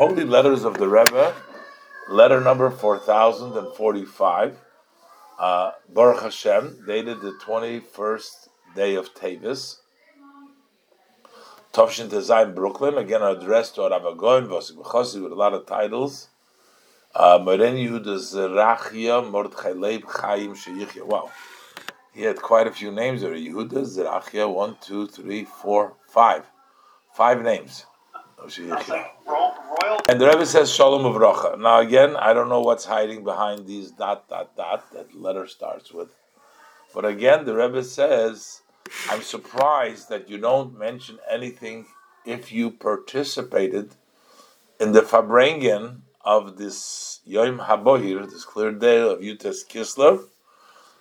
Holy Letters of the Rebbe, letter number 4045, uh, Baruch Hashem, dated the 21st day of Tavis, Tovshin Tezaim, Brooklyn, again addressed to Rav Agoin, Vosik B'chosi, with a lot of titles, uh, Moren Yehuda Zerachia, Mordechai Leib, Chaim Sheyichya. Wow. He had quite a few names there. Yehuda Zerachia, one, two, three, four, five. Five names. And the Rebbe says Shalom of Uvracha. Now again, I don't know what's hiding behind these dot dot dot that letter starts with. But again, the Rebbe says, I'm surprised that you don't mention anything if you participated in the Farbrengen of this Yom Habohir, this clear day of Yud-Tes Kislev,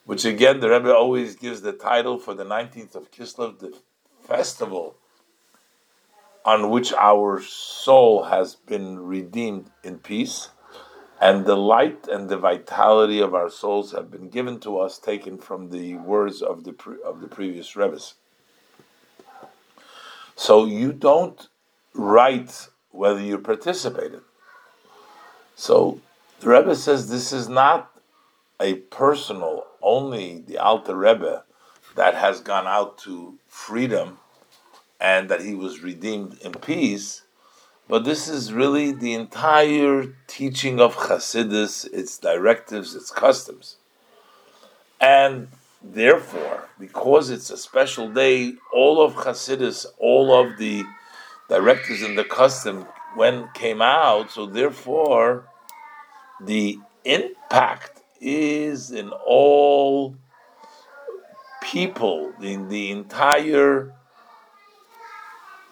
which again the Rebbe always gives the title for the 19th of Kislev, the festival on which our soul has been redeemed in peace, and the light and the vitality of our souls have been given to us, taken from the words of the pre- of the previous rebbes. So you don't write whether you participated. So the Rebbe says this is not a personal, only the Alter Rebbe that has gone out to freedom and that he was redeemed in peace. But this is really the entire teaching of Hasidus, its directives, its customs. And therefore, because it's a special day, all of Hasidus, all of the directives and the custom when came out, so therefore the impact is in all people, in the entire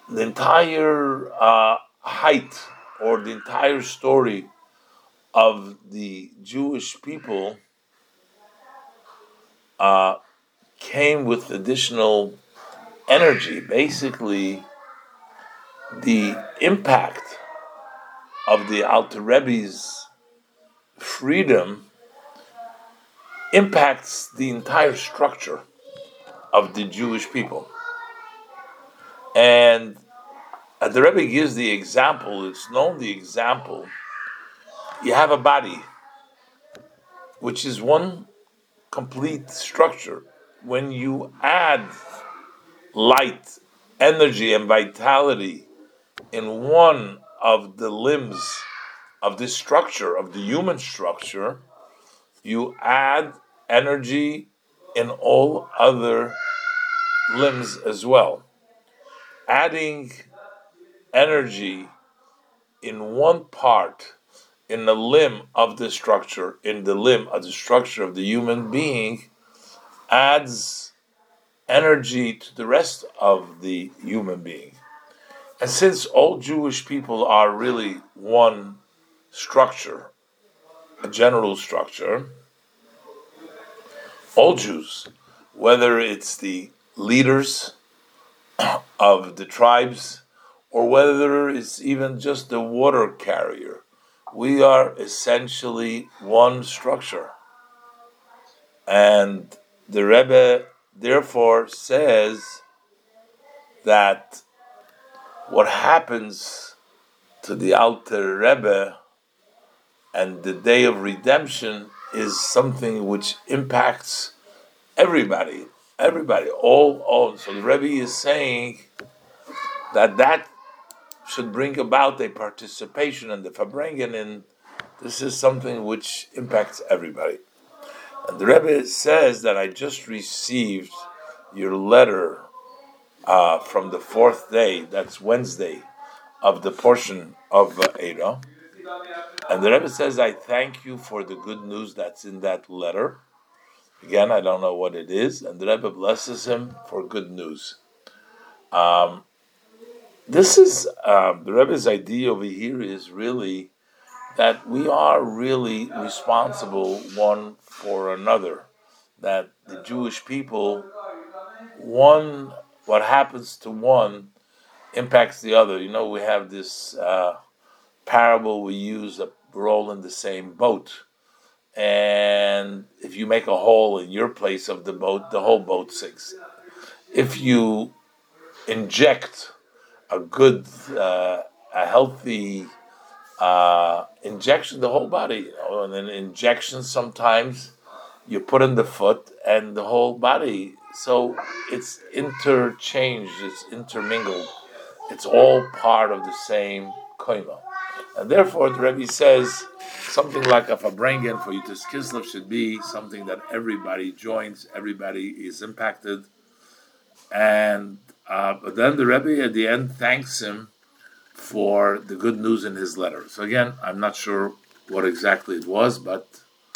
the entire uh, height or the entire story of the Jewish people uh, came with additional energy. Basically, the impact of the Alter Rebbe's freedom impacts the entire structure of the Jewish people. And uh, the Rebbe gives the example, it's known the example. You have a body, which is one complete structure. When you add light, energy, and vitality in one of the limbs of this structure, of the human structure, you add energy in all other limbs as well adding energy in one part, in the limb of the structure, in the limb of the structure of the human being, adds energy to the rest of the human being. And since all Jewish people are really one structure, a general structure, all Jews, whether it's the leaders, of the tribes, or whether it's even just the water carrier. We are essentially one structure. And the Rebbe therefore says that what happens to the Alter Rebbe and the day of redemption is something which impacts everybody, everybody, all, all. So the Rebbe is saying that that should bring about a participation in the Farbrengen, and this is something which impacts everybody. And the Rebbe says that I just received your letter uh, from the fourth day, that's Wednesday, of the portion of uh. And the Rebbe says, I thank you for the good news that's in that letter. Again, I don't know what it is, and the Rebbe blesses him for good news. Um, this is um, the Rebbe's idea over here is really that we are really responsible one for another. That the Jewish people, one, what happens to one impacts the other. You know, we have this uh, parable we use that we're all in the same boat and if you make a hole in your place of the boat, the whole boat sinks. If you inject a good, uh, a healthy uh, injection the whole body, you know, and then injection sometimes you put in the foot and the whole body. So it's interchanged, it's intermingled. It's all part of the same koima. And therefore, the Rebbe says something like a Farbrengen for Yud-Tes Kislev should be something that everybody joins, everybody is impacted. And uh, but then the Rebbe at the end thanks him for the good news in his letter. So again, I'm not sure what exactly it was, but